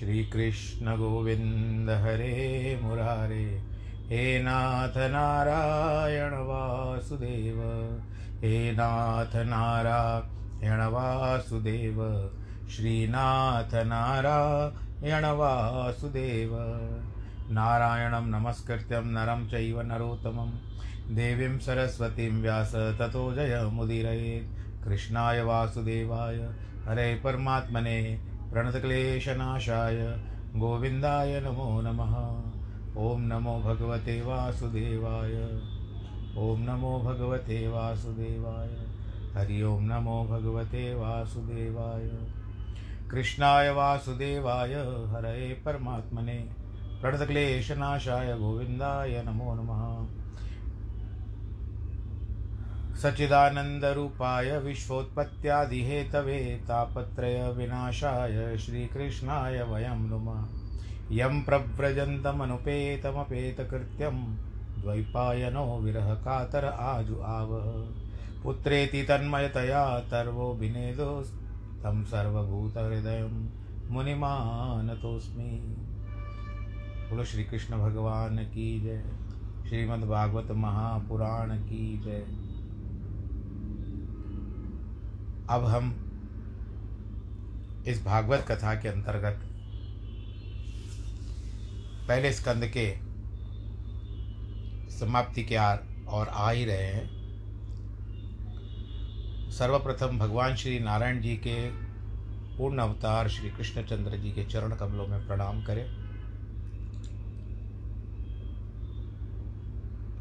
श्रीकृष्ण गोविंद हरे मुरारे, हे नाथ नारायण वासुदेव, हे नाथ नारायण वासुदेव, श्रीनाथ नारायण वासुदेव। नारायणं नमस्कृत्यं नरं चैव नरोत्तमं, देवीं सरस्वतीं व्यास ततो जयमुदीरयेत् कृष्णाय वासुदेवाय, हरे परमात्मने प्रणतक्लेशनाशाय गोविन्दाय नमो नमः। ॐ नमो भगवते वासुदेवाय। ॐ नमो भगवते वासुदेवाय। हरि ओं नमो भगवते वासुदेवाय। कृष्णाय वासुदेवाय हरे परमात्मने। प्रणतक्लेशनाशाय गोविन्दाय नमो नमः। सच्चिदानन्दरूपाय विश्वोत्पत्त्यादिहेतवे तापत्रयविनाशाय श्रीकृष्णाय वयं नुमः। यं प्रव्रजन्तमनुपेतमपेतकृत्यं द्वैपायनो विरहकातर आजु आवह। पुत्रेति तन्मयतया तर्वो विनेदोस्तं सर्वभूतहृदयं मुनिमानतोऽस्मि। बोलो श्री कृष्ण भगवान की जय। श्रीमद्भागवत महापुराण की जय। अब हम इस भागवत कथा के अंतर्गत पहले स्कंद के समाप्ति के आर और आ ही रहे हैं। सर्वप्रथम भगवान श्री नारायण जी के पूर्ण अवतार श्री कृष्णचंद्र जी के चरण कमलों में प्रणाम करें।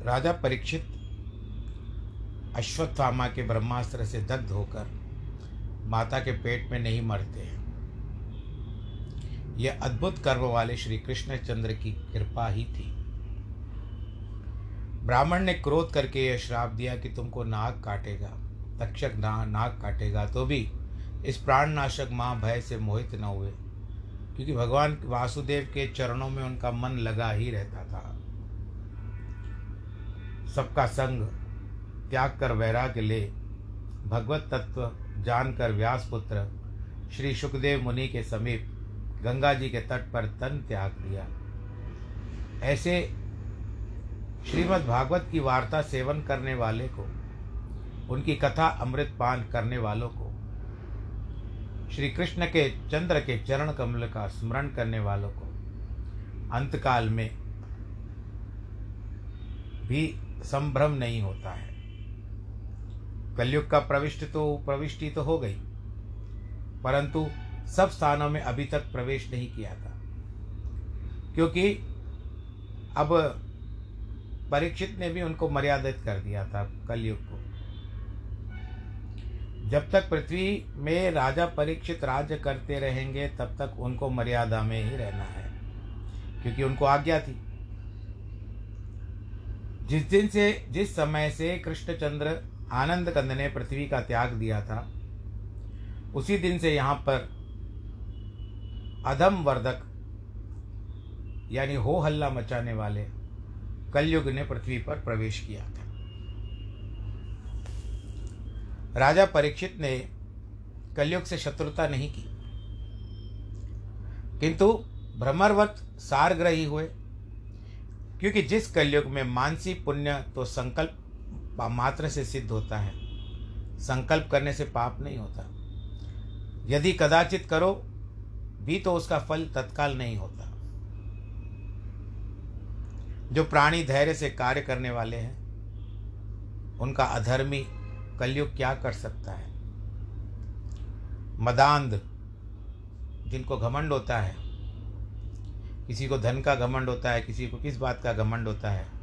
राजा परीक्षित अश्वत्थामा के ब्रह्मास्त्र से दग्ध होकर माता के पेट में नहीं मरते हैं। यह अद्भुत कर्म वाले श्री कृष्णचंद्र की कृपा ही थी। ब्राह्मण ने क्रोध करके यह श्राप दिया कि तुमको नाग काटेगा, तक्षक ना, नाग काटेगा तो भी इस प्राणनाशक माँ भय से मोहित न हुए, क्योंकि भगवान वासुदेव के चरणों में उनका मन लगा ही रहता था। सबका संग त्याग कर वैराग्य ले, भगवत तत्व जानकर व्यासपुत्र श्री सुखदेव मुनि के समीप गंगा जी के तट पर तन त्याग दिया। ऐसे श्रीमद् भागवत की वार्ता सेवन करने वाले को, उनकी कथा अमृत पान करने वालों को, श्री कृष्ण के चंद्र के चरण कमल का स्मरण करने वालों को, अंतकाल में भी संभ्रम नहीं होता है। कलयुग का प्रविष्ट तो प्रविष्टि तो हो गई। परंतु सब स्थानों में अभी तक प्रवेश नहीं किया था। क्योंकि अब परीक्षित ने भी उनको मर्यादित कर दिया था कलयुग को। जब तक पृथ्वी में राजा परीक्षित राज्य करते रहेंगे, तब तक उनको मर्यादा में ही रहना है। क्योंकि उनको आज्ञा थी। जिस दिन से, जिस समय से कृष्णचंद्र आनंद कंद ने पृथ्वी का त्याग दिया था। उसी दिन से यहाँ पर अधम वर्धक यानी हो हल्ला मचाने वाले कलयुग ने पृथ्वी पर प्रवेश किया था। राजा परीक्षित ने कलयुग से शत्रुता नहीं की। किंतु भ्रमरवत सारग्रही हुए, क्योंकि जिस कलयुग में मानसी पुण्य तो संकल्प मात्र से सिद्ध होता है। संकल्प करने से पाप नहीं होता। यदि कदाचित करो, भी तो उसका फल तत्काल नहीं होता। जो प्राणी धैर्य से कार्य करने वाले हैं, उनका अधर्मी कलयुग क्या कर सकता है? मदांध, जिनको घमंड होता है, किसी को धन का घमंड होता है, किसी को किस बात का घमंड होता है?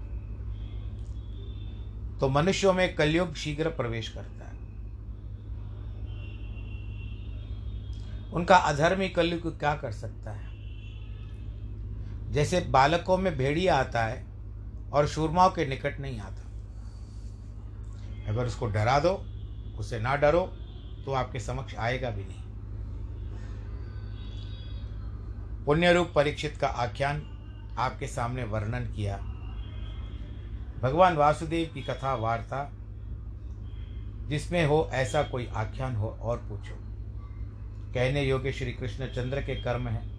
तो मनुष्यों में कलयुग शीघ्र प्रवेश करता है। उनका अधर्मी कलयुग क्या कर सकता है? जैसे बालकों में भेड़िया आता है और शूरमाओं के निकट नहीं आता। अगर उसको डरा दो, उसे ना डरो तो आपके समक्ष आएगा भी नहीं। पुण्य रूप परीक्षित का आख्यान आपके सामने वर्णन किया। भगवान वासुदेव की कथा वार्ता जिसमें हो ऐसा कोई आख्यान हो और पूछो। कहने योग्य श्री कृष्ण चंद्र के कर्म हैं।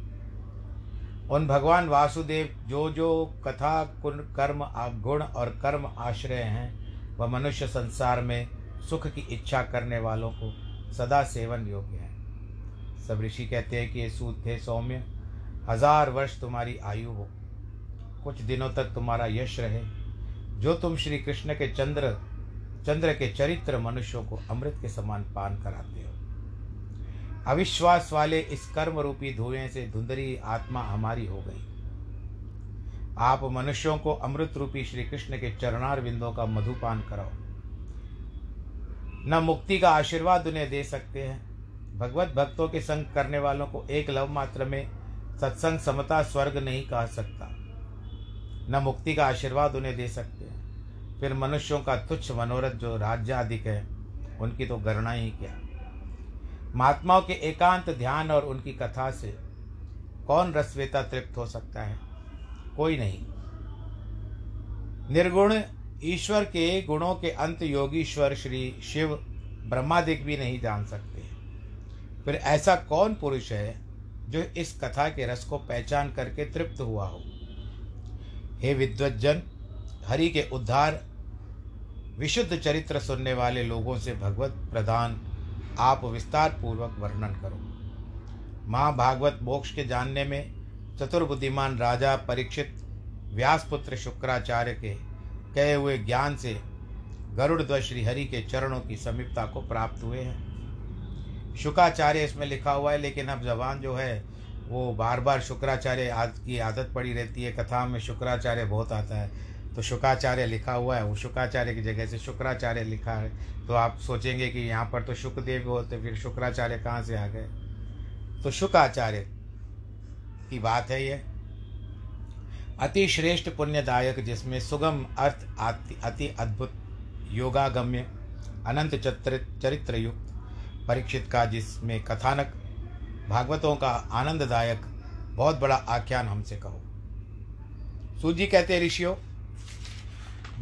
उन भगवान वासुदेव जो जो कथा कर्म गुण और कर्म आश्रय हैं, वह मनुष्य संसार में सुख की इच्छा करने वालों को सदा सेवन योग्य है। सब ऋषि कहते हैं कि ये सूद थे सौम्य। हज़ार वर्ष तुम्हारी आयु हो। कुछ दिनों तक तुम्हारा यश रहे। जो तुम श्री कृष्ण के चंद्र चंद्र के चरित्र मनुष्यों को अमृत के समान पान कराते हो। अविश्वास वाले इस कर्म रूपी धुएँ से धुंधरी आत्मा हमारी हो गई। आप मनुष्यों को अमृत रूपी श्री कृष्ण के चरणार बिंदों का मधुपान कराओ। न मुक्ति का आशीर्वाद उन्हें दे सकते हैं। भगवत भक्तों के संग करने वालों को एक लव मात्र में सत्संग समता स्वर्ग नहीं कह सकता। न मुक्ति का आशीर्वाद उन्हें दे सकते हैं। फिर मनुष्यों का तुच्छ मनोरथ जो राज्याधिक है, उनकी तो गणना ही क्या? महात्माओं के एकांत ध्यान और उनकी कथा से कौन रसवेता तृप्त हो सकता है? कोई नहीं। निर्गुण ईश्वर के गुणों के अंत योगीश्वर श्री शिव ब्रह्मादिक भी नहीं जान सकते फिर ऐसा कौन पुरुष है जो इस कथा के रस को पहचान करके तृप्त हुआ हो? हे विद्वजन हरि के उद्धार, विशुद्ध चरित्र सुनने वाले लोगों से भगवत प्रदान, आप विस्तार पूर्वक वर्णन करो। माँ महाभागवत मोक्ष के जानने में चतुर्बुद्धिमान राजा परीक्षित व्यासपुत्र शुक्राचार्य के कहे हुए ज्ञान से गरुड़ ध्वज श्रीहरि के चरणों की समीपता को प्राप्त हुए हैं। शुक्राचार्य इसमें लिखा हुआ है, लेकिन अब जवान जो है वो बार बार शुक्राचार्य आज की आदत पड़ी रहती है, कथा में शुक्राचार्य बहुत आता है। तो शुक्राचार्य लिखा हुआ है, वो शुक्राचार्य की जगह से शुक्राचार्य लिखा है। तो आप सोचेंगे कि यहाँ पर तो शुक्रदेव होते फिर शुक्राचार्य कहाँ से आ गए? तो शुक्राचार्य की बात है ये। अति श्रेष्ठ पुण्यदायक, जिसमें सुगम अर्थ अति अद्भुत योगागम्य, अनंत चत्र चरित्र युक्त परीक्षित का जिसमें कथानक भागवतों का आनंददायक, बहुत बड़ा आख्यान हमसे कहो। सूजी कहते ऋषियों,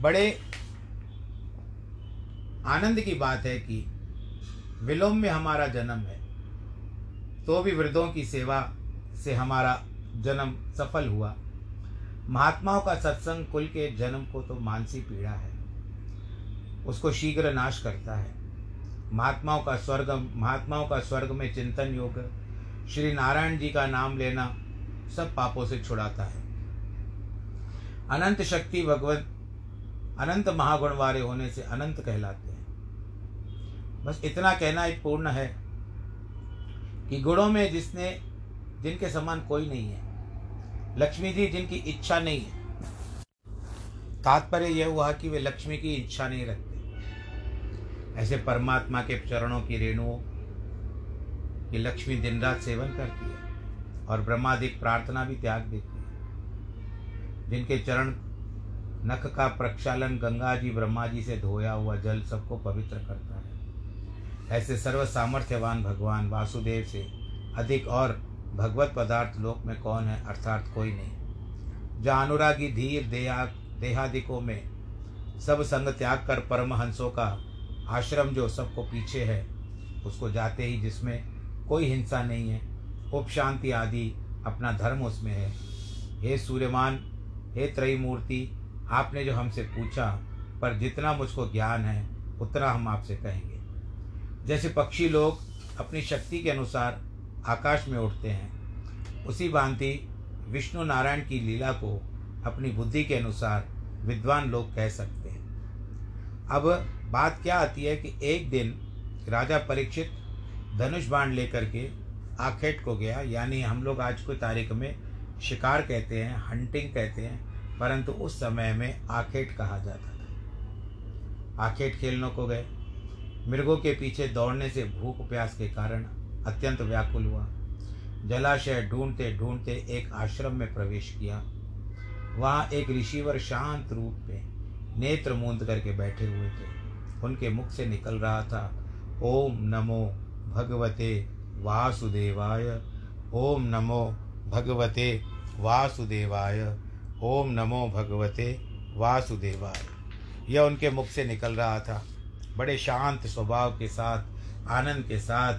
बड़े आनंद की बात है कि विलोम में हमारा जन्म है तो भी वृद्धों की सेवा से हमारा जन्म सफल हुआ। महात्माओं का सत्संग कुल के जन्म को तो मानसी पीड़ा है, उसको शीघ्र नाश करता है। महात्माओं का स्वर्ग महात्माओं का स्वर्ग में चिंतन योग श्री नारायण जी का नाम लेना सब पापों से छुड़ाता है। अनंत शक्ति भगवत, अनंत महागुण वाले होने से अनंत कहलाते हैं। बस इतना कहना एक पूर्ण है कि गुणों में जिसने, जिनके समान कोई नहीं है, लक्ष्मी जी जिनकी इच्छा नहीं है, तात्पर्य यह हुआ कि वे लक्ष्मी की इच्छा नहीं रखते। ऐसे परमात्मा के चरणों की रेणुओं की लक्ष्मी दिन रात सेवन करती है और ब्रह्मादिक प्रार्थना भी त्याग देती है। जिनके चरण नख का प्रक्षालन गंगा जी ब्रह्मा जी से धोया हुआ जल सबको पवित्र करता है। ऐसे सर्व सामर्थ्यवान भगवान वासुदेव से अधिक और भगवत पदार्थ लोक में कौन है? अर्थात कोई नहीं। जहाँ अनुरागी, धीर, देहा, देहादिकों में सब संग त्याग कर परमहंसों का आश्रम जो सबको पीछे है, उसको जाते ही जिसमें कोई हिंसा नहीं है। उपशांति आदि अपना धर्म उसमें है। हे सूर्यमान, हे त्रयी मूर्ति आपने जो हमसे पूछा, पर जितना मुझको ज्ञान है, उतना हम आपसे कहेंगे। जैसे पक्षी लोग अपनी शक्ति के अनुसार आकाश में उड़ते हैं, उसी भांति विष्णु नारायण की लीला को अपनी बुद्धि के अनुसार विद्वान लोग कह सकते हैं। अब बात क्या आती है कि एक दिन राजा परीक्षित धनुष बाण लेकर के आखेट को गया। यानी हम लोग आज को तारीख में शिकार कहते हैं हंटिंग कहते हैं, परंतु उस समय में आखेट कहा जाता था। आखेट खेलने को गए। मृगों के पीछे दौड़ने से भूख प्यास के कारण अत्यंत व्याकुल हुआ। जलाशय ढूंढते ढूंढते एक आश्रम में प्रवेश किया। वहाँ एक ऋषिवर शांत रूप में नेत्र मूंद करके बैठे हुए थे। उनके मुख से निकल रहा था, ओम नमो भगवते वासुदेवाय। ओम नमो भगवते वासुदेवाय। ओम नमो भगवते वासुदेवाय। यह उनके मुख से निकल रहा था। बड़े शांत स्वभाव के साथ, आनंद के साथ,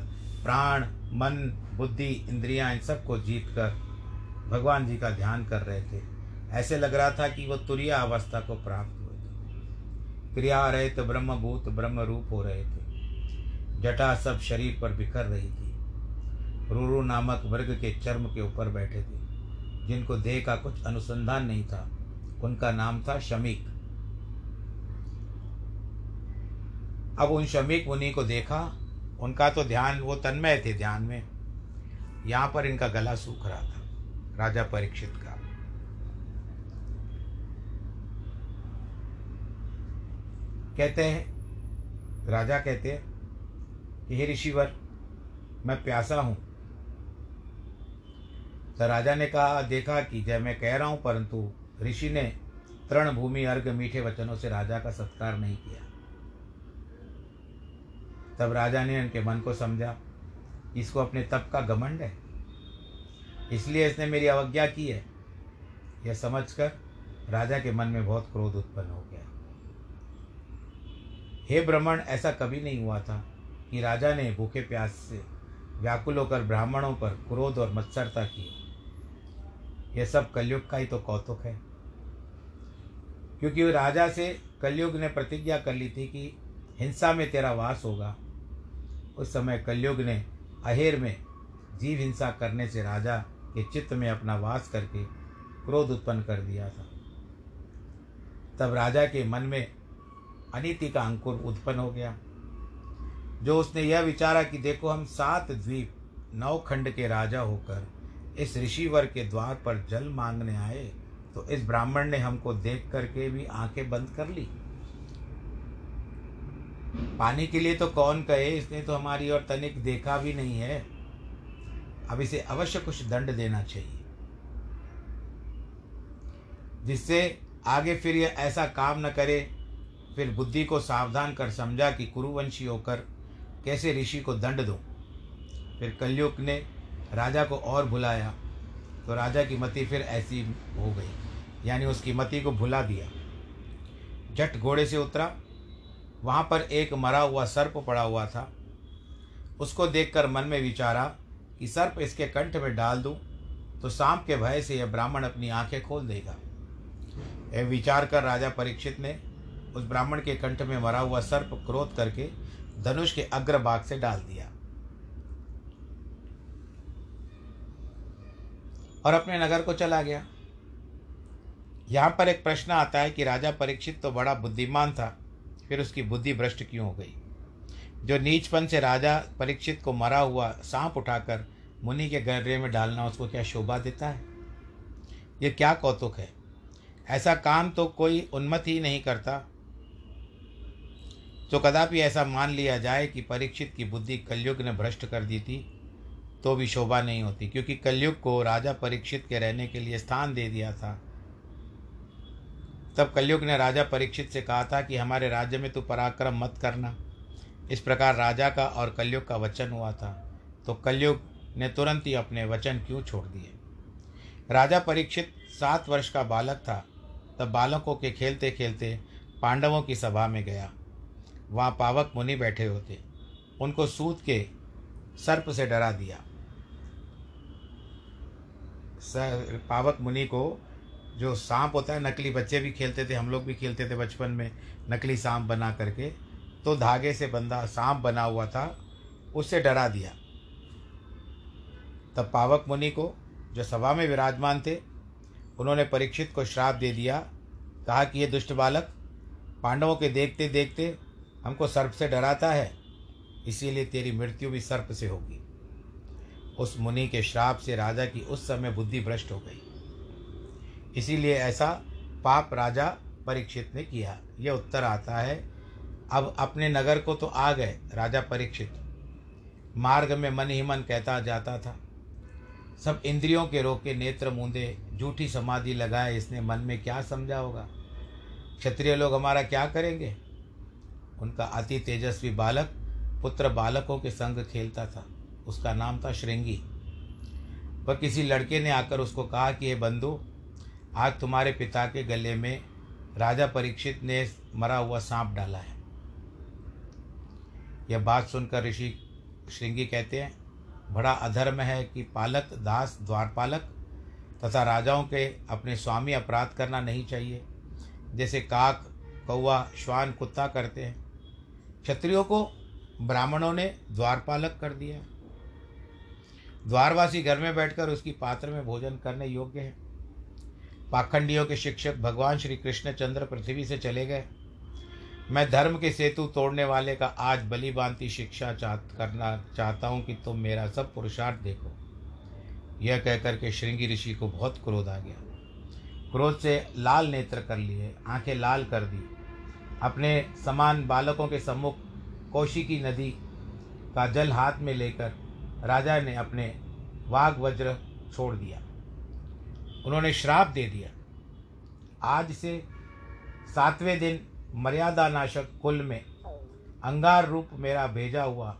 प्राण, मन, बुद्धि, इंद्रियाँ, इन सबको जीत कर भगवान जी का ध्यान कर रहे थे। ऐसे लग रहा था कि वो तुरिया अवस्था को प्राप्त हुए थे। क्रिया रहित तो ब्रह्मभूत ब्रह्म रूप हो रहे थे। जटा सब शरीर पर बिखर रही थी। रूरू नामक वर्ग के चर्म के ऊपर बैठे थे। जिनको देह का कुछ अनुसंधान नहीं था। उनका नाम था शमीक। अब उन शमीक मुनि को देखा, उनका तो ध्यान, वो तन्मय थे ध्यान में। यहाँ पर इनका गला सूख रहा था, राजा परीक्षित का। कहते हैं, राजा कहते हैं हे ऋषिवर, मैं प्यासा हूँ। तो राजा ने कहा, देखा कि जय मैं कह रहा हूँ, परंतु ऋषि ने तृण भूमि अर्घ मीठे वचनों से राजा का सत्कार नहीं किया। तब राजा ने उनके मन को समझा, इसको अपने तप का घमंड है। इसलिए इसने मेरी अवज्ञा की है। यह समझकर राजा के मन में बहुत क्रोध उत्पन्न हो गया। हे ब्राह्मण, ऐसा कभी नहीं हुआ था। कि राजा ने भूखे प्यास से व्याकुल होकर ब्राह्मणों पर क्रोध और मत्सरता की। यह सब कलयुग का ही तो कौतुक है। क्योंकि राजा से कलयुग ने प्रतिज्ञा कर ली थी कि हिंसा में तेरा वास होगा। उस समय कलयुग ने अहेर में जीव हिंसा करने से राजा के चित्त में अपना वास करके क्रोध उत्पन्न कर दिया था। तब राजा के मन में अनिति का अंकुर उत्पन्न हो गया। जो उसने यह विचारा कि देखो हम सात द्वीप, नौ खंड के राजा होकर इस ऋषिवर के द्वार पर जल मांगने आए तो इस ब्राह्मण ने हमको देख करके भी आँखें बंद कर ली। पानी के लिए तो कौन कहे, इसने तो हमारी और तनिक देखा भी नहीं है। अब इसे अवश्य कुछ दंड देना चाहिए। जिससे आगे फिर यह ऐसा काम न करे, फिर बुद्धि को सावधान कर समझा कि कुरुवंशी होकर कैसे ऋषि को दंड दूँ? फिर कलयुग ने राजा को और भुलाया तो राजा की मति फिर ऐसी हो गई। यानी उसकी मति को भुला दिया। जट घोड़े से उतरा। वहाँ पर एक मरा हुआ सर्प पड़ा हुआ था। उसको देखकर मन में विचारा कि सर्प इसके कंठ में डाल दूँ तो सांप के भय से यह ब्राह्मण अपनी आँखें खोल देगा। यह विचार कर राजा परीक्षित ने उस ब्राह्मण के कंठ में मरा हुआ सर्प क्रोध करके धनुष के अग्रभाग से डाल दिया। और अपने नगर को चला गया। यहाँ पर एक प्रश्न आता है कि राजा परीक्षित तो बड़ा बुद्धिमान था, फिर उसकी बुद्धि भ्रष्ट क्यों हो गई? जो नीचपन से राजा परीक्षित को मरा हुआ सांप उठाकर मुनि के गहरे में डालना उसको क्या शोभा देता है? ये क्या कौतुक है? ऐसा काम तो कोई उन्मत ही नहीं करता। तो कदापि ऐसा मान लिया जाए कि परीक्षित की बुद्धि कलयुग ने भ्रष्ट कर दी थी तो भी शोभा नहीं होती, क्योंकि कलयुग को राजा परीक्षित के रहने के लिए स्थान दे दिया था। तब कलयुग ने राजा परीक्षित से कहा था कि हमारे राज्य में तू पराक्रम मत करना। इस प्रकार राजा का और कलयुग का वचन हुआ था तो कलयुग ने तुरंत ही अपने वचन क्यों छोड़ दिए? राजा परीक्षित सात वर्ष का बालक था, तब बालकों के खेलते खेलते पांडवों की सभा में गया। वहाँ पावक मुनि बैठे होते। उनको सूत के सर्प से डरा दिया। पावक मुनि को जो सांप होता है, नकली बच्चे भी खेलते थे, हम लोग भी खेलते थे बचपन में, नकली सांप बना करके तो धागे से बंधा, सांप बना हुआ था, उससे डरा दिया। तब पावक मुनि को, जो सभा में विराजमान थे, उन्होंने परीक्षित को श्राप दे दिया। कहा कि ये दुष्ट बालक, पांडवों के देखते देखते हमको सर्प से डराता है, इसीलिए तेरी मृत्यु भी सर्प से होगी। उस मुनि के श्राप से राजा की उस समय बुद्धि भ्रष्ट हो गई। इसीलिए ऐसा पाप राजा परीक्षित ने किया। यह उत्तर आता है, अब अपने नगर को तो आ गए, राजा परीक्षित। मार्ग में मन ही मन कहता जाता था। सब इंद्रियों के रोके नेत्र मूंदे, झूठी समाधि लगाए, इसने मन में क्या समझा होगा? क्षत्रिय लोग हमारा क्या करेंगे? उनका अति तेजस्वी बालक पुत्र बालकों के संग खेलता था। उसका नाम था श्रृंगी। वह किसी लड़के ने आकर उसको कहा कि ये बंधु, आज तुम्हारे पिता के गले में राजा परीक्षित ने मरा हुआ सांप डाला है। यह बात सुनकर ऋषि श्रृंगी कहते हैं, बड़ा अधर्म है कि पालक, दास, द्वारपालक तथा राजाओं के अपने स्वामी अपराध करना नहीं चाहिए। जैसे काक, कौवा, श्वान, कुत्ता करते हैं। क्षत्रियों को ब्राह्मणों ने द्वारपालक कर दिया द्वारवासी घर में बैठकर उसकी पात्र में भोजन करने योग्य है। पाखंडियों के शिक्षक भगवान श्री कृष्णचंद्र पृथ्वी से चले गए। मैं धर्म के सेतु तोड़ने वाले का आज बलि शिक्षा चाह करना चाहता हूँ कि तुम मेरा सब पुरुषार्थ देखो। यह कहकर के श्रृंगी ऋषि को बहुत क्रोध आ गया। क्रोध से लाल नेत्र कर लिए, आँखें लाल कर दी। अपने समान बालकों के सम्मुख कौशी की नदी का जल हाथ में लेकर राजा ने अपने वाघ वज्र छोड़ दिया। उन्होंने श्राप दे दिया। आज से सातवें दिन मर्यादा नाशक कुल में अंगार रूप मेरा भेजा हुआ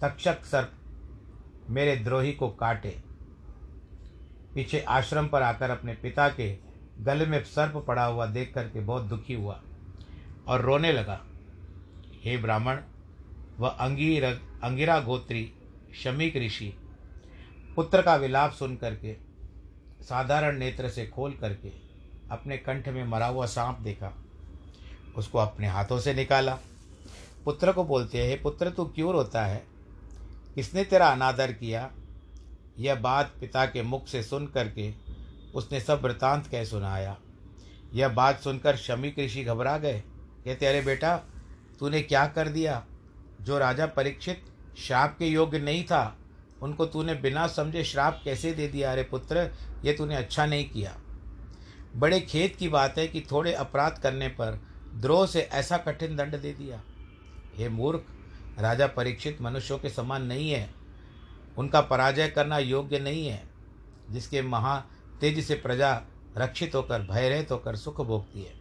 तक्षक सर्प मेरे द्रोही को काटे। पीछे आश्रम पर आकर अपने पिता के गले में सर्प पड़ा हुआ देख करके बहुत दुखी हुआ। और रोने लगा। हे ब्राह्मण, वह अंगीर अंगिरा गोत्री, शमीक ऋषि, पुत्र का विलाप सुन करके, साधारण नेत्र से खोल करके, अपने कंठ में मरा हुआ सांप देखा। उसको अपने हाथों से निकाला। पुत्र को बोलते, हैं पुत्र, तू क्यों रोता है? किसने तेरा अनादर किया? यह बात पिता के मुख से सुन करके उसने सब वृतांत कह सुनाया। यह बात सुनकर शमी ऋषि घबरा गए। कहते अरे बेटा, तूने क्या कर दिया? जो राजा परीक्षित श्राप के योग्य नहीं था, उनको तूने बिना समझे श्राप कैसे दे दिया? अरे पुत्र, ये तूने अच्छा नहीं किया। बड़े खेत की बात है कि थोड़े अपराध करने पर द्रोह से ऐसा कठिन दंड दे दिया। हे मूर्ख, राजा परीक्षित मनुष्यों के समान नहीं है। उनका पराजय करना योग्य नहीं है। जिसके महा तेज से प्रजा रक्षित होकर भयरहित होकर सुख भोगती है।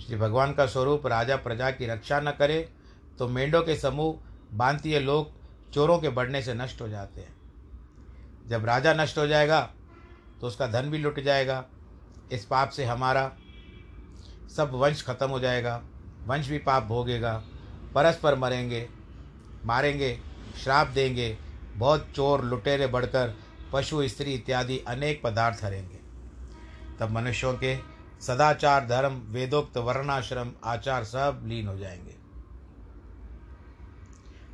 श्री भगवान का स्वरूप राजा प्रजा की रक्षा न करे तो मेंढों के समूह बांतीय लोग चोरों के बढ़ने से नष्ट हो जाते हैं। जब राजा नष्ट हो जाएगा तो उसका धन भी लुट जाएगा। इस पाप से हमारा सब वंश खत्म हो जाएगा। वंश भी पाप भोगेगा। परस्पर मरेंगे, मारेंगे, श्राप देंगे, बहुत चोर, लुटेरे बढ़कर, पशु, स्त्री इत्यादि अनेक पदार्थ हरेंगे। तब मनुष्यों के सदाचार धर्म, वेदोक्त, वर्णाश्रम, आचार सब लीन हो जाएँगे।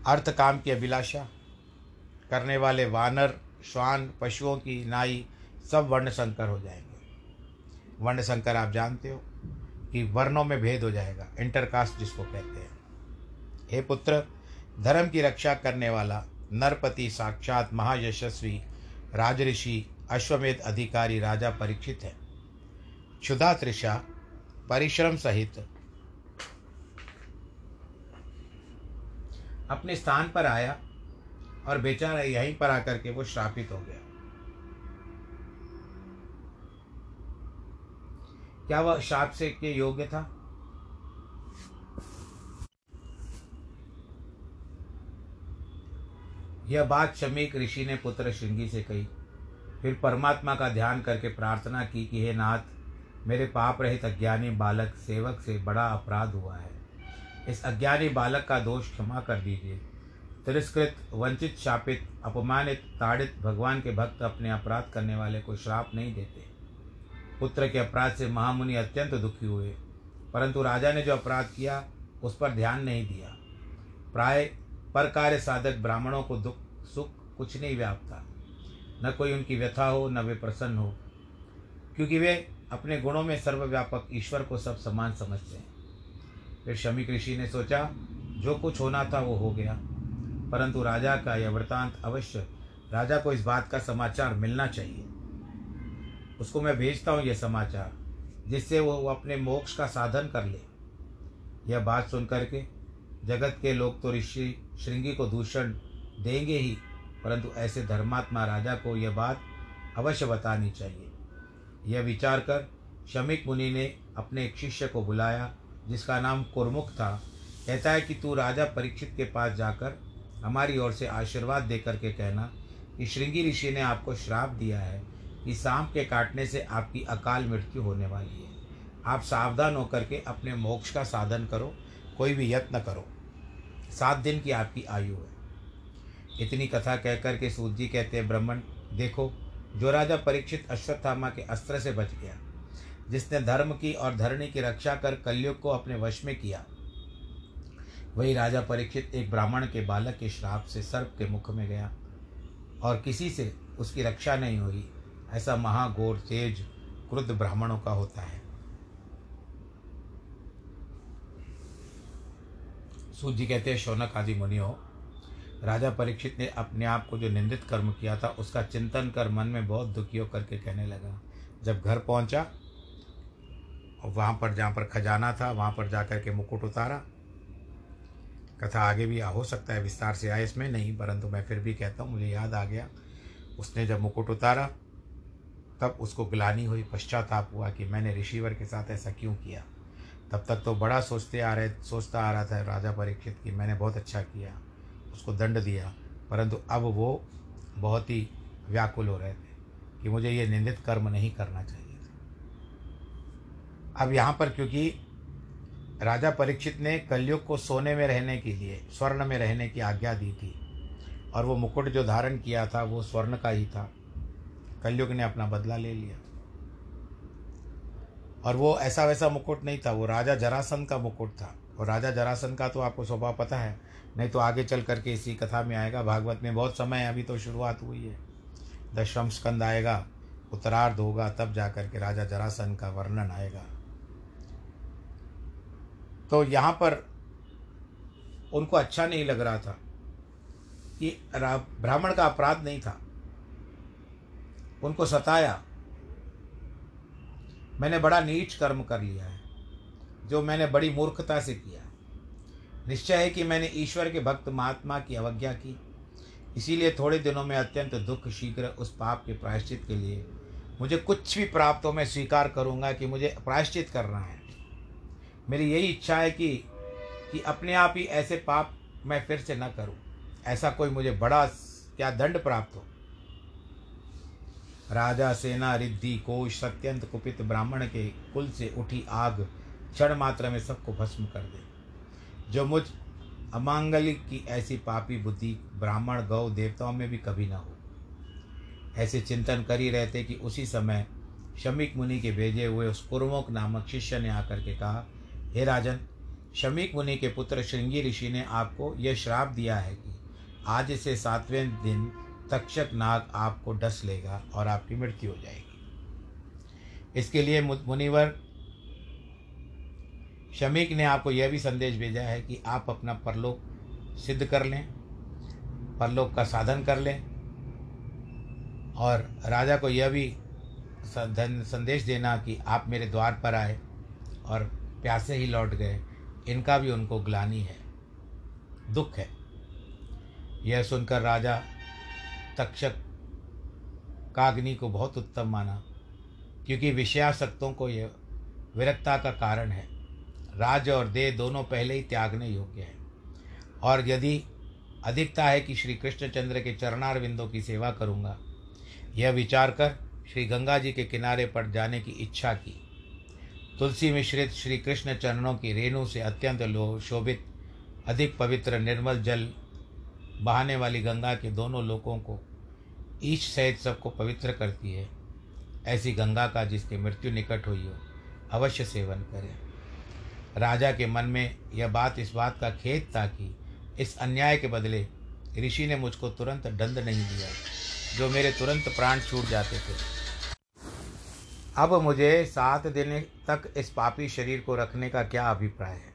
अर्थ काम की अभिलाषा, करने वाले वानर, श्वान, पशुओं की नाई सब वर्ण संकर हो जाएँगे। वर्ण संकर आप जानते हो कि वर्णों में भेद हो जाएगा, इंटरकास्ट जिसको कहते हैं। हे पुत्र, धर्म की रक्षा करने वाला, नरपति, साक्षात महायशस्वी, राजऋषि, अश्वमेध अधिकारी राजा परीक्षित है। क्षुधा तृषा परिश्रम सहित। अपने स्थान पर आया और बेचारा यहीं पर आकर के वो श्रापित हो गया। क्या वह श्राप से के योग्य था? यह बात शमीक ऋषि ने पुत्र श्रृंगी से कही। फिर परमात्मा का ध्यान करके प्रार्थना की कि हे नाथ मेरे पाप रहित अज्ञानी बालक सेवक से बड़ा अपराध हुआ है। इस अज्ञानी बालक का दोष क्षमा कर दीजिए। तिरस्कृत, वंचित, शापित, अपमानित, ताड़ित भगवान के भक्त अपने अपराध करने वाले को श्राप नहीं देते। पुत्र के अपराध से महामुनि अत्यंत दुखी हुए, परंतु राजा ने जो अपराध किया, उस पर ध्यान नहीं दिया। प्राय पर कार्य साधक ब्राह्मणों को दुख, सुख कुछ नहीं व्यापता न कोई उनकी व्यथा हो, न वे प्रसन्न हो। क्योंकि वे अपने गुणों में सर्वव्यापक ईश्वर को सब समान समझते हैं। फिर शमी ऋषि ने सोचा, जो कुछ होना था वो हो गया। परंतु राजा का यह वृतांत अवश्य, राजा को इस बात का समाचार मिलना चाहिए। उसको मैं भेजता हूँ यह समाचार, जिससे वो अपने मोक्ष का साधन कर ले। यह बात सुन करके जगत के लोग तो ऋषि श्रृंगी को दूषण देंगे ही, परंतु ऐसे धर्मात्मा राजा को यह बात अवश्य बतानी चाहिए। यह विचार कर शमिक मुनि ने अपने एक शिष्य को बुलाया, जिसका नाम कुरमुख था। कहता है कि तू राजा परीक्षित के पास जाकर हमारी ओर से आशीर्वाद देकर के कहना कि श्रृंगी ऋषि ने आपको श्राप दिया है कि सांप के काटने से आपकी अकाल मृत्यु होने वाली है। आप सावधान होकर के अपने मोक्ष का साधन करो, कोई भी यत्न करो। सात दिन की आपकी आयु है। इतनी कथा कहकर के सूत जी कहते हैं, ब्राह्मण, देखो जो राजा परीक्षित अश्वत्थामा के अस्त्र से बच गया, जिसने धर्म की और धरणी की रक्षा कर कलयुग को अपने वश में किया। वही राजा परीक्षित एक ब्राह्मण के बालक के श्राप से सर्प के मुख में गया, और किसी से उसकी रक्षा नहीं हुई, ऐसा महाघोर तेज, क्रुद्ध ब्राह्मणों का होता है। जी कहते हैं, शौनक आदि मुनियों राजा परीक्षित ने अपने आप को जो निंदित कर्म किया था, उसका चिंतन कर मन में बहुत दुखी होकर के कहने लगा। जब घर पहुँचा और वहाँ पर जहाँ पर खजाना था, वहाँ पर जाकर के मुकुट उतारा। कथा आगे भी हो सकता है विस्तार से आए इसमें? नहीं, परंतु मैं फिर भी कहता हूँ, मुझे याद आ गया। उसने जब मुकुट उतारा, तब उसको ग्लानी हुई पश्चाताप हुआ कि मैंने ऋषिवर के साथ ऐसा क्यों किया? तब तक तो बड़ा सोचते आ रहे, सोचता आ रहा था राजा परीक्षित कि मैंने बहुत अच्छा किया। उसको दंड दिया, परंतु अब वो बहुत ही व्याकुल हो रहे थे कि मुझे ये निंदित कर्म नहीं करना चाहिए था। अब यहाँ पर क्योंकि राजा परीक्षित ने कलयुग को सोने में रहने के लिए, स्वर्ण में रहने की आज्ञा दी थी, और वो मुकुट जो धारण किया था, वो स्वर्ण का ही था। कलयुग ने अपना बदला ले लिया। और वो ऐसा वैसा मुकुट नहीं था, वो राजा जरासन का मुकुट था। और राजा जरासन का तो आपको स्वभाव पता है नहीं तो आगे चल करके इसी कथा में आएगा। भागवत में बहुत समय अभी तो शुरुआत हुई है। दशम स्कंद आएगा, उत्तरार्ध होगा, तब जा कर के राजा जरासन का वर्णन आएगा। तो यहाँ पर उनको अच्छा नहीं लग रहा था कि ब्राह्मण का अपराध नहीं था। उनको सताया। मैंने बड़ा नीच कर्म कर लिया है, जो मैंने बड़ी मूर्खता से किया निश्चय है कि मैंने ईश्वर के भक्त महात्मा की अवज्ञा की। इसीलिए थोड़े दिनों में अत्यंत दुख शीघ्र उस पाप के प्रायश्चित के लिए मुझे कुछ भी प्राप्त हो, मैं स्वीकार करूँगा कि मुझे प्रायश्चित करना है। मेरी यही इच्छा है कि कि अपने आप ही ऐसे पाप मैं फिर से न करूँ। ऐसा कोई मुझे बड़ा क्या दंड प्राप्त हो? राजा सेना रिद्धि कोश सत्यंत कुपित ब्राह्मण के कुल से उठी आग क्षण मात्र में सबको भस्म कर दे। जो मुझ अमांगलिक की ऐसी पापी बुद्धि ब्राह्मण गौ देवताओं में भी कभी ना हो। ऐसे चिंतन कर ही रहते कि उसी समय शमीक मुनि के भेजे हुए उस कुरमुक नामक शिष्य ने आकर के कहा, हे राजन, शमीक मुनि के पुत्र श्रृंगी ऋषि ने आपको यह श्राप दिया है कि आज से सातवें दिन तक्षक नाग आपको डस लेगा और आपकी मृत्यु हो जाएगी। इसके लिए मुनिवर शमीक ने आपको यह भी संदेश भेजा है कि आप अपना परलोक सिद्ध कर लें, परलोक का साधन कर लें। और राजा को यह भी संदेश देना कि आप मेरे द्वार पर आए और प्यासे ही लौट गए। इनका भी उनको ग्लानी है, दुख है। यह सुनकर राजा तक्षक काग्नि को बहुत उत्तम माना, क्योंकि विषयासक्तों को यह विरक्ता का कारण है। राज और देह दोनों पहले ही त्यागने योग्य है। और यदि अधिकता है कि श्री कृष्णचंद्र के चरणार बिंदों की सेवा करूँगा, यह विचार कर श्री गंगा जी के किनारे पर जाने की इच्छा की। तुलसी मिश्रित श्री कृष्ण चरणों की रेणु से अत्यंत लो शोभित, अधिक पवित्र निर्मल जल बहाने वाली गंगा के दोनों लोगों को ईश सहित सबको पवित्र करती है। ऐसी गंगा का जिसकी मृत्यु निकट हुई हो, अवश्य सेवन करें। राजा के मन में यह बात इस बात का खेद था कि इस अन्याय के बदले ऋषि ने मुझको तुरंत दंड नहीं दिया, जो मेरे तुरंत प्राण छूट जाते थे। अब मुझे सात दिन तक इस पापी शरीर को रखने का क्या अभिप्राय है?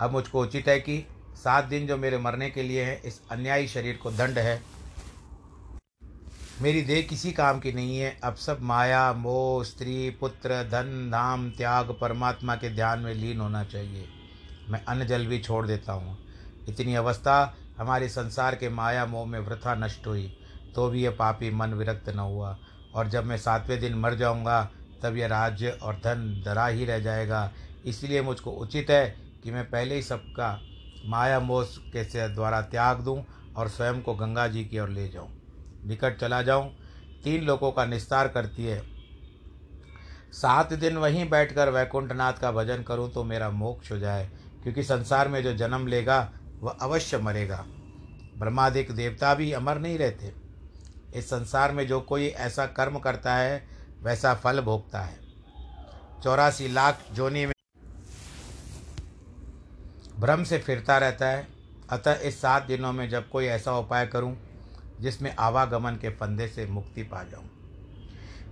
अब मुझको उचित है कि सात दिन जो मेरे मरने के लिए है, इस अन्यायी शरीर को दंड है मेरी देह किसी काम की नहीं है। अब सब माया, मोह, स्त्री, पुत्र, धन धाम त्याग, परमात्मा के ध्यान में लीन होना चाहिए। मैं अन्न जल भी छोड़ देता हूँ। इतनी अवस्था हमारे संसार के माया, मोह में वृथा नष्ट हुई तो भी यह पापी मन विरक्त न हुआ। और जब मैं सातवें दिन मर जाऊँगा, तब यह राज्य और धन दरा ही रह जाएगा। इसलिए मुझको उचित है कि मैं पहले ही सबका माया, मोह के द्वारा त्याग दूँ और स्वयं को गंगा जी की ओर ले जाऊँ। निकट चला जाऊँ, तीन लोगों का निस्तार करती है। सात दिन वहीं बैठकर वैकुंठनाथ का भजन करूँ तो मेरा मोक्ष हो जाए, क्योंकि संसार में जो जन्म लेगा, वह अवश्य मरेगा। ब्रह्मादिक देवता भी अमर नहीं रहते। इस संसार में जो कोई ऐसा कर्म करता है, वैसा फल भोगता है। चौरासी लाख जोनी में भ्रम से फिरता रहता है। अतः इस सात दिनों में जब कोई ऐसा उपाय करूँ जिसमें आवागमन के फंदे से मुक्ति पा जाऊँ।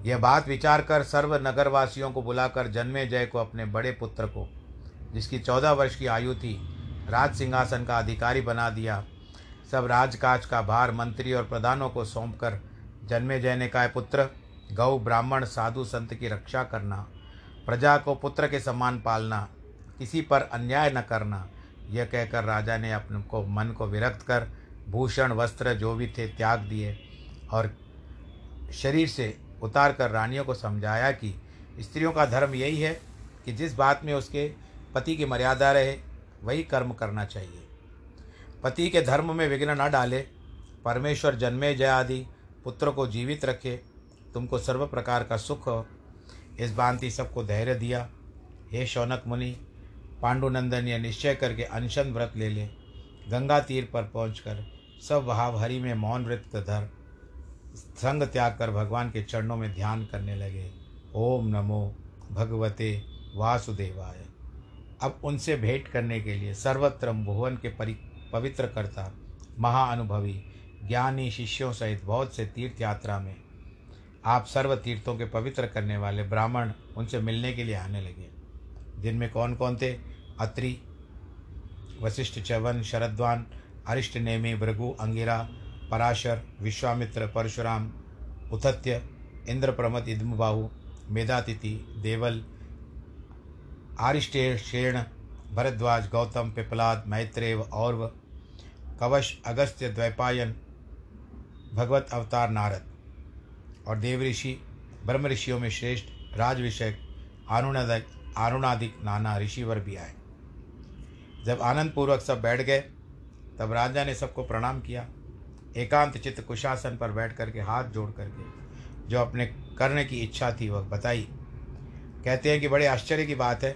यह बात विचार कर सर्व नगरवासियों को बुलाकर जन्मे जय को अपने बड़े पुत्र को, जिसकी चौदह वर्ष की आयु थी, राज सिंहासन का अधिकारी बना दिया। सब राजकाज का भार मंत्री और प्रधानों को सौंप कर जन्मे जय ने कहा, पुत्र, गौ, ब्राह्मण, साधु संत की रक्षा करना, प्रजा को पुत्र के समान पालना, किसी पर अन्याय न करना। यह कहकर राजा ने अपने को, मन को विरक्त कर भूषण, वस्त्र जो भी थे त्याग दिए और शरीर से उतार कर रानियों को समझाया कि स्त्रियों का धर्म यही है कि जिस बात में उसके पति की मर्यादा रहे, वही कर्म करना चाहिए। पति के धर्म में विघ्न न डाले, परमेश्वर जन्मे जय आदि, पुत्र को जीवित रखे, तुमको सर्व प्रकार का सुख हो। इस बांति सबको धैर्य दिया। हे शौनक मुनि, पांडुनंदन यह निश्चय करके अनशन व्रत ले ले, गंगा तीर पर पहुंचकर सब भाव हरि में मौन व्रत धर, संग त्याग कर भगवान के चरणों में ध्यान करने लगे। ओम नमो भगवते वासुदेवाय। अब उनसे भेंट करने के लिए सर्वत्र भुवन के परि, पवित्र करता, महाअनुभवी, ज्ञानी शिष्यों सहित बहुत से तीर्थ यात्रा में आप सर्व तीर्थों के पवित्र करने वाले ब्राह्मण उनसे मिलने के लिए आने लगे। जिनमें कौन कौन थे? अत्रि, वशिष्ठ चवन, शरद्वान अरिष्ट नेमी भृगु अंगिरा, पराशर, विश्वामित्र, परशुराम, उथत्य इंद्र प्रमद इद्मबाहु, मेधातिथि, देवल, आरिष्टेषेण, भरद्वाज, गौतम, पिपलाद मैत्रेव और्व, कवश, अगस्त्य, द्वैपायन, भगवत अवतार, नारद। और देव ऋषि ब्रह्म ऋषियों में श्रेष्ठ राज विषय आरुणादिक आरुणादिक नाना ऋषिवर भी आए। जब आनंद पूर्वक सब बैठ गए तब राजा ने सबको प्रणाम किया। एकांत चित्त कुशासन पर बैठ करके हाथ जोड़ करके जो अपने करने की इच्छा थी वह बताई। कहते हैं कि बड़े आश्चर्य की बात है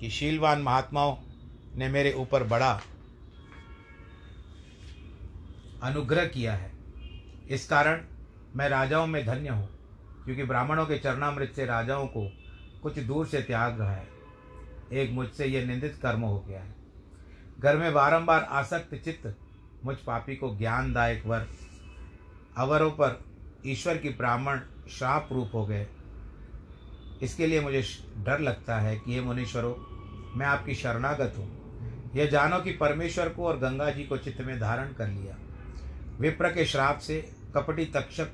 कि शीलवान महात्माओं ने मेरे ऊपर बड़ा अनुग्रह किया है। इस कारण मैं राजाओं में धन्य हूँ, क्योंकि ब्राह्मणों के चरणामृत से राजाओं को कुछ दूर से त्याग रहा है। एक मुझसे यह निंदित कर्म हो गया है। घर में बारंबार आसक्त चित्त मुझ पापी को ज्ञानदायक वर, अवरों पर ईश्वर की ब्राह्मण श्राप रूप हो गए। इसके लिए मुझे डर लगता है कि ये मुनीश्वरों, मैं आपकी शरणागत हूँ। यह जानो कि परमेश्वर को और गंगा जी को चित्त में धारण कर लिया। विप्र के श्राप से, कपटी तक्षक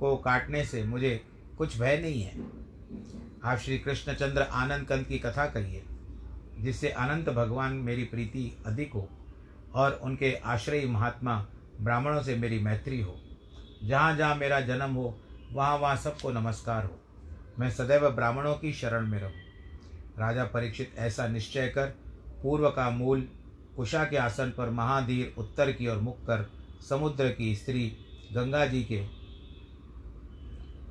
को काटने से मुझे कुछ भय नहीं है। आप श्री कृष्णचंद्र आनंद कंद की कथा कहिए। जिससे अनंत भगवान मेरी प्रीति अधिक हो और उनके आश्रयी महात्मा ब्राह्मणों से मेरी मैत्री हो। जहाँ जहाँ मेरा जन्म हो, वहाँ वहाँ सबको नमस्कार हो। मैं सदैव ब्राह्मणों की शरण में रहूँ। राजा परीक्षित ऐसा निश्चय कर, पूर्व का मूल कुशा के आसन पर महाधीर उत्तर की ओर मुख कर, समुद्र की स्त्री गंगा जी के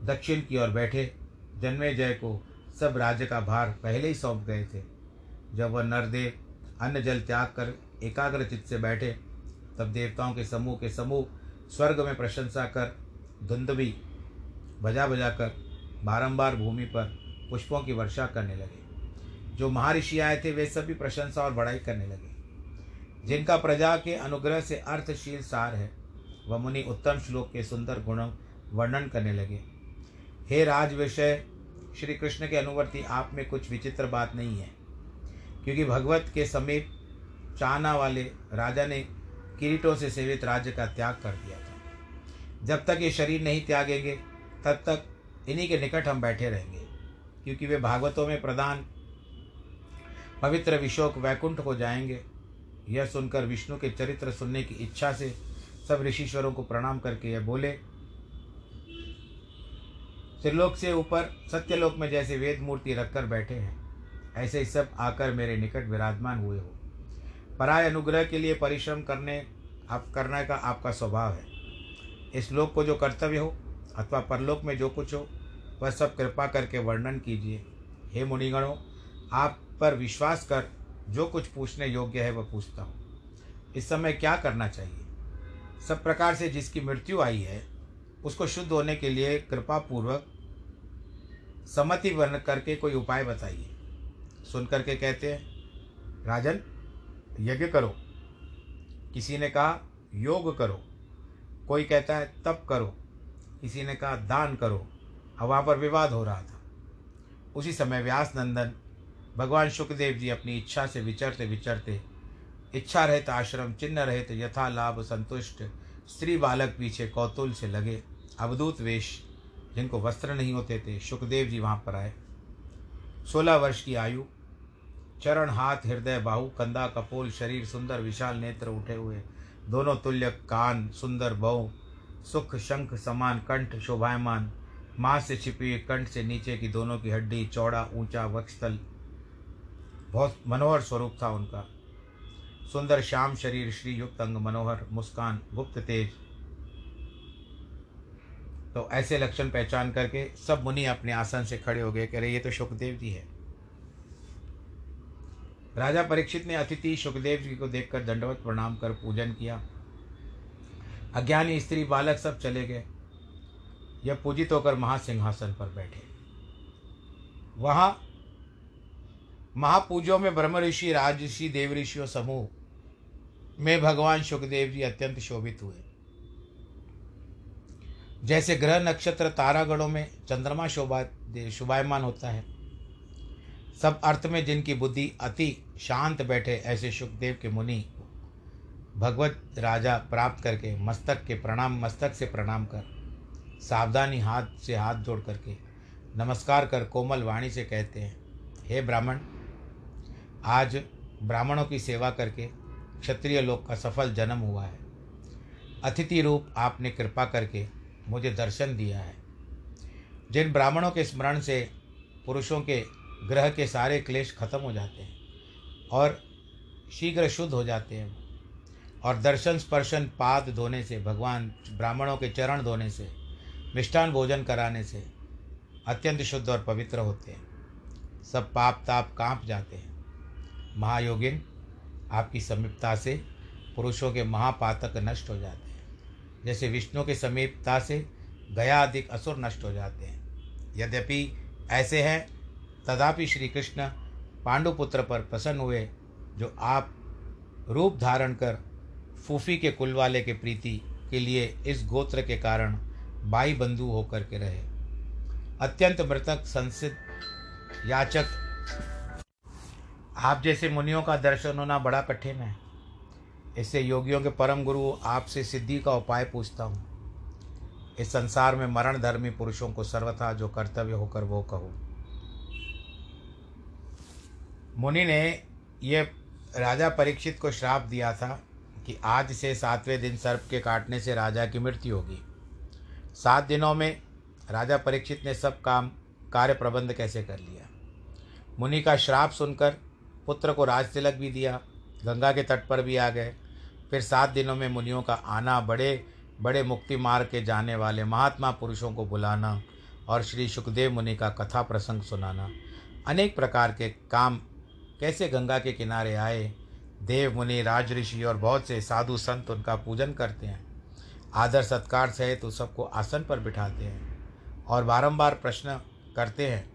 दक्षिण की ओर बैठे। जन्मे जय को सब राज्य का भार पहले ही सौंप गए थे। जब वह नरदेव अन्न जल त्याग कर एकाग्र चित्त से बैठे, तब देवताओं के समूह के समूह स्वर्ग में प्रशंसा कर धुंधवी बजा बजा कर बारम्बार भूमि पर पुष्पों की वर्षा करने लगे। जो महर्षि आए थे, वे सभी प्रशंसा और बढ़ाई करने लगे। जिनका प्रजा के अनुग्रह से अर्थशील सार है, वह मुनि उत्तम श्लोक के सुंदर गुणों वर्णन करने लगे। हे राज विषय श्री कृष्ण के अनुवर्ती आप में कुछ विचित्र बात नहीं है। क्योंकि भगवत के समीप चाहना वाले राजा ने किरीटों से सेवित राज्य का त्याग कर दिया था। जब तक ये शरीर नहीं त्यागेंगे, तब तक इन्हीं के निकट हम बैठे रहेंगे, क्योंकि वे भागवतों में प्रधान पवित्र विशोक वैकुंठ को जाएँगे। यह सुनकर विष्णु के चरित्र सुनने की इच्छा से सब ऋषिश्वरों को प्रणाम करके यह बोले, त्रिलोक से ऊपर सत्यलोक में जैसे वेद मूर्ति रखकर बैठे हैं ऐसे सब आकर मेरे निकट विराजमान हुए हो। पराय अनुग्रह के लिए परिश्रम करने, आप, करने का आपका स्वभाव है। इस लोक को जो कर्तव्य हो, अथवा परलोक में जो कुछ हो, वह सब कृपा करके वर्णन कीजिए। हे मुनिगणों, आप पर विश्वास कर जो कुछ पूछने योग्य है, वह पूछता हूँ। इस समय क्या करना चाहिए? सब प्रकार से जिसकी मृत्यु आई है, उसको शुद्ध होने के लिए कृपा पूर्वक सम्मति वर्ण करके कोई उपाय बताइए। सुन करके कहते हैं, राजन, यज्ञ करो। किसी ने कहा, योग करो। कोई कहता है, तप करो। किसी ने कहा, दान करो। अब वहाँ पर विवाद हो रहा था। उसी समय व्यास नंदन भगवान सुखदेव जी अपनी इच्छा से विचरते विचरते इच्छा रहित आश्रम, चिन्ह रहित यथा लाभ संतुष्ट स्त्री बालक पीछे कौतुल से लगे। अवधूत वेश, जिनको वस्त्र नहीं होते थे सुखदेव जी वहाँ पर आए। सोलह वर्ष की आयु चरण हाथ, हृदय, बाहु कंधा कपोल, शरीर, सुंदर, विशाल नेत्र उठे हुए। दोनों तुल्य, कान, सुंदर, बहु। सुख, शंख, समान, कंठ, शोभायमान। माँ से छिपी हुई कंठ से नीचे की दोनों की हड्डी, चौड़ा, ऊँचा वक्षस्थल बहुत मनोहर स्वरूप था उनका। सुंदर, श्याम शरीर श्री युक्त अंग, मनोहर, मुस्कान, गुप्त तेज। तो ऐसे लक्षण पहचान करके सब मुनि अपने आसन से खड़े हो गए, कह रहे, ये तो सुखदेव जी है। राजा परीक्षित ने अतिथि सुखदेव जी को देखकर दंडवत प्रणाम कर पूजन किया। अज्ञानी स्त्री बालक सब चले गए। यह पूजित होकर महासिंहासन पर बैठे। वहाँ महापूजों में ब्रह्म ऋषि राज ऋषि देव ऋषियों समूह में भगवान सुखदेव जी अत्यंत शोभित हुए। जैसे ग्रह नक्षत्र तारागणों में चंद्रमा शोभा शुभायमान होता है सब अर्थ में जिनकी बुद्धि अति शांत बैठे, ऐसे सुखदेव के मुनि भगवत राजा प्राप्त करके, मस्तक के प्रणाम, मस्तक से प्रणाम कर, सावधानी हाथ से हाथ जोड़ करके, नमस्कार कर कोमल वाणी से कहते हैं, हे ब्राह्मण, आज ब्राह्मणों की सेवा करके क्षत्रिय लोक का सफल जन्म हुआ है। अतिथि रूप आपने कृपा करके मुझे दर्शन दिया है। जिन ब्राह्मणों के स्मरण से, पुरुषों के ग्रह के सारे क्लेश खत्म हो जाते हैं और शीघ्र शुद्ध हो जाते हैं और दर्शन, स्पर्शन, पाद धोने से, भगवान ब्राह्मणों के चरण धोने से, मिष्ठान भोजन कराने से अत्यंत शुद्ध और पवित्र होते हैं। सब पाप ताप काँप जाते हैं। महायोगिन आपकी समीपता से पुरुषों के महापातक नष्ट हो जाते हैं। जैसे विष्णु के समीपता से गया अधिक असुर नष्ट हो जाते हैं। यद्यपि ऐसे हैं तथापि श्री कृष्ण पांडुपुत्र पर प्रसन्न हुए, जो आप रूप धारण कर फूफी के कुल वाले के प्रीति के लिए इस गोत्र के कारण बाई बंधु होकर के रहे। अत्यंत मृतक, संसिद्ध याचक। आप जैसे मुनियों का दर्शन होना बड़ा कठिन है। इससे योगियों के परम गुरु आपसे सिद्धि का उपाय पूछता हूँ। इस संसार में मरण धर्मी पुरुषों को सर्वथा जो कर्तव्य होकर वो कहो। मुनि ने ये राजा परीक्षित को श्राप दिया था कि आज से सातवें दिन सर्प के काटने से राजा की मृत्यु होगी। सात दिनों में राजा परीक्षित ने सब काम, कार्य प्रबंध कैसे कर लिया? मुनि का श्राप सुनकर पुत्र को राज तिलक भी दिया, गंगा के तट पर भी आ गए। फिर सात दिनों में मुनियों का आना, बड़े बड़े मुक्ति मार्ग के जाने वाले महात्मा पुरुषों को बुलाना और श्री सुखदेव मुनि का कथा प्रसंग सुनाना, अनेक प्रकार के काम कैसे गंगा के किनारे आए? देव, मुनि, राज, ऋषि और बहुत से साधु संत उनका पूजन करते हैं। आदर, सत्कार सहित तो सबको आसन पर बिठाते हैं और बारंबार प्रश्न करते हैं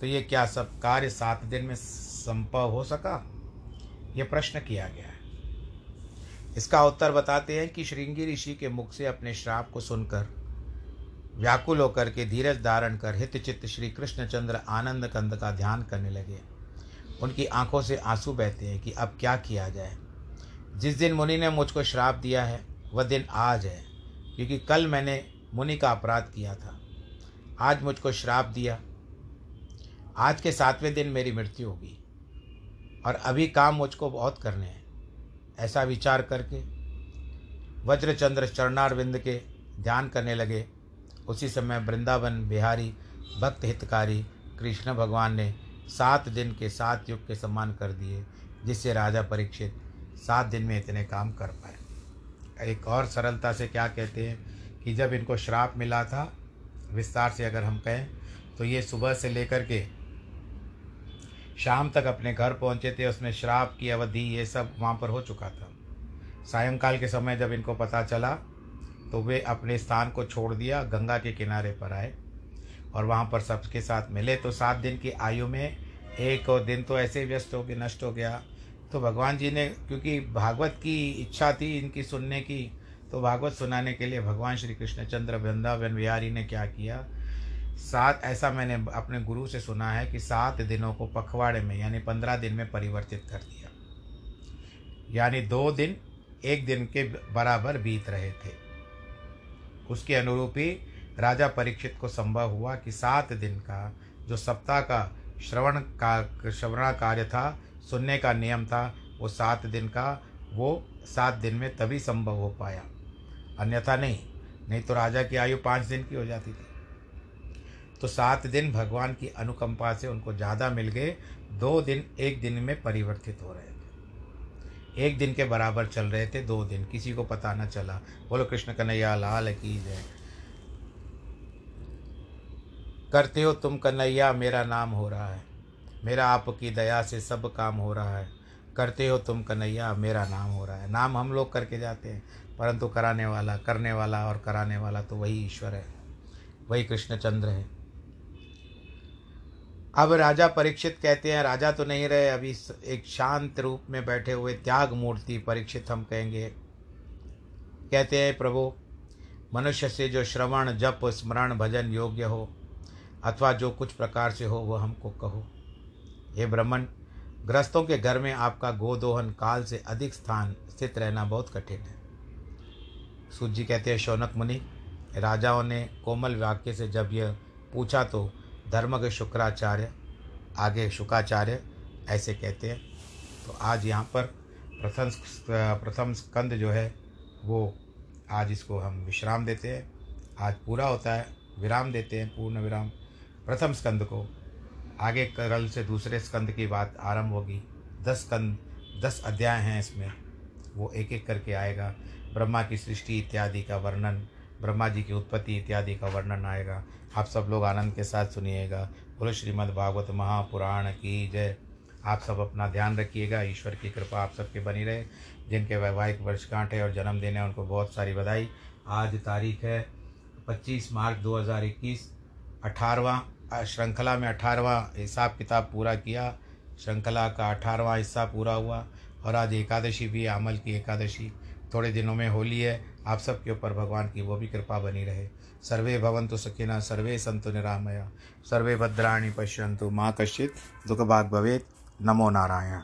तो ये क्या सब कार्य सात दिन में संभव हो सका? ये प्रश्न किया गया है। इसका उत्तर बताते हैं कि श्रृंगी ऋषि के मुख से अपने श्राप को सुनकर, व्याकुल होकर के धीरज धारण कर हित चित्त श्री कृष्णचंद्र आनंद कंद का ध्यान करने लगे। उनकी आँखों से आँसू बहते हैं कि अब क्या किया जाए। जिस दिन मुनि ने मुझको श्राप दिया है, वह दिन आज है क्योंकि कल मैंने मुनि का अपराध किया था। आज मुझको श्राप दिया। आज के सातवें दिन मेरी मृत्यु होगी, और अभी काम मुझको बहुत करने हैं। ऐसा विचार करके वज्रचंद्र चरणारविंद के ध्यान करने लगे। उसी समय वृंदावन बिहारी भक्त हितकारी कृष्ण भगवान ने सात दिन के सात युग के सम्मान कर दिए, जिससे राजा परीक्षित सात दिन में इतने काम कर पाए। एक और सरलता से क्या कहते हैं कि जब इनको श्राप मिला था, विस्तार से अगर हम कहें तो ये सुबह से लेकर के शाम तक अपने घर पहुँचे थे, उसमें श्राप की अवधि ये सब वहाँ पर हो चुका था। सायंकाल के समय जब इनको पता चला तो वे अपने स्थान को छोड़ दिया, गंगा के किनारे पर आए। और वहाँ पर सबके साथ मिले। तो सात दिन की आयु में एक और दिन तो ऐसे व्यस्त हो गए नष्ट हो गया। तो भगवान जी ने, क्योंकि भागवत की इच्छा थी इनकी सुनने की तो भागवत सुनाने के लिए भगवान श्री कृष्णचंद्र वृंदावन, बिहारी ने क्या किया? सात, ऐसा मैंने अपने गुरु से सुना है कि सात दिनों को पखवाड़े में, यानी पंद्रह दिन में परिवर्तित कर दिया। यानी दो दिन एक दिन के बराबर बीत रहे थे। उसके अनुरूप ही राजा परीक्षित को संभव हुआ कि सात दिन का, जो सप्ताह का श्रवण का, श्रवणा कार्य था, सुनने का नियम था, वो सात दिन का, वो सात दिन में तभी संभव हो पाया। अन्यथा नहीं नहीं तो राजा की आयु पाँच दिन की हो जाती थी। तो सात दिन भगवान की अनुकंपा से उनको ज़्यादा मिल गए, दो दिन एक दिन में परिवर्तित हो रहे थे। एक दिन के बराबर चल रहे थे, दो दिन, किसी को पता न चला। बोलो, कृष्ण कन्हैया, लाल की जय। करते हो तुम कन्हैया, मेरा नाम हो रहा है। मेरा आपकी दया से सब काम हो रहा है। करते हो तुम कन्हैया, मेरा नाम हो रहा है। नाम हम लोग करके जाते हैं, परंतु कराने वाला, करने वाला और कराने वाला तो वही ईश्वर है। वही कृष्णचंद्र है। अब राजा परीक्षित कहते हैं, राजा तो नहीं रहे, अभी एक शांत रूप में बैठे हुए त्याग मूर्ति परीक्षित हम कहेंगे। कहते हैं, प्रभु, मनुष्य से जो श्रवण, जप, स्मरण, भजन योग्य हो अथवा जो कुछ प्रकार से हो वह हमको कहो। हे ब्राह्मण, ग्रस्तों के घर में आपका गोदोहन काल से अधिक स्थान स्थित रहना बहुत कठिन है। सूत जी कहते हैं, शौनक मुनि, राजाओं ने कोमल वाक्य से जब यह पूछा तो धर्म के शुक्राचार्य, आगे शुकाचार्य ऐसे कहते हैं तो आज यहाँ पर प्रथम प्रथम स्कंद जो है, वो आज इसको हम विश्राम देते हैं। आज पूरा होता है, विराम देते हैं, पूर्ण विराम। प्रथम स्कंद को। आगे कल से दूसरे स्कंद की बात आरंभ होगी। दस स्कंद, दस अध्याय हैं इसमें। वो एक एक करके आएगा। ब्रह्मा की सृष्टि इत्यादि का वर्णन, ब्रह्मा जी की उत्पत्ति इत्यादि का वर्णन आएगा। आप सब लोग आनंद के साथ सुनिएगा। बोलो श्रीमद् भागवत महापुराण की जय। आप सब अपना ध्यान रखिएगा। ईश्वर की कृपा आप सबके बनी रहे। जिनके वैवाहिक वर्षगांठ है और जन्मदिन है, उनको बहुत सारी बधाई। आज तारीख है 25 मार्च 2021 अठारहवा श्रृंखला में अठारहवा हिसाब किताब पूरा किया। श्रृंखला का अठारहवा हिस्सा पूरा हुआ और आज एकादशी भी है, अमल की एकादशी। थोड़े दिनों में होली है, आप सबके ऊपर भगवान की वो भी कृपा बनी रहे। सर्वे भवंतु सखिना, सर्वे संतु निरामया। सर्वे भद्राणी पश्यंतु माँ कश्चित दुख भाग भवेद नमो नारायण।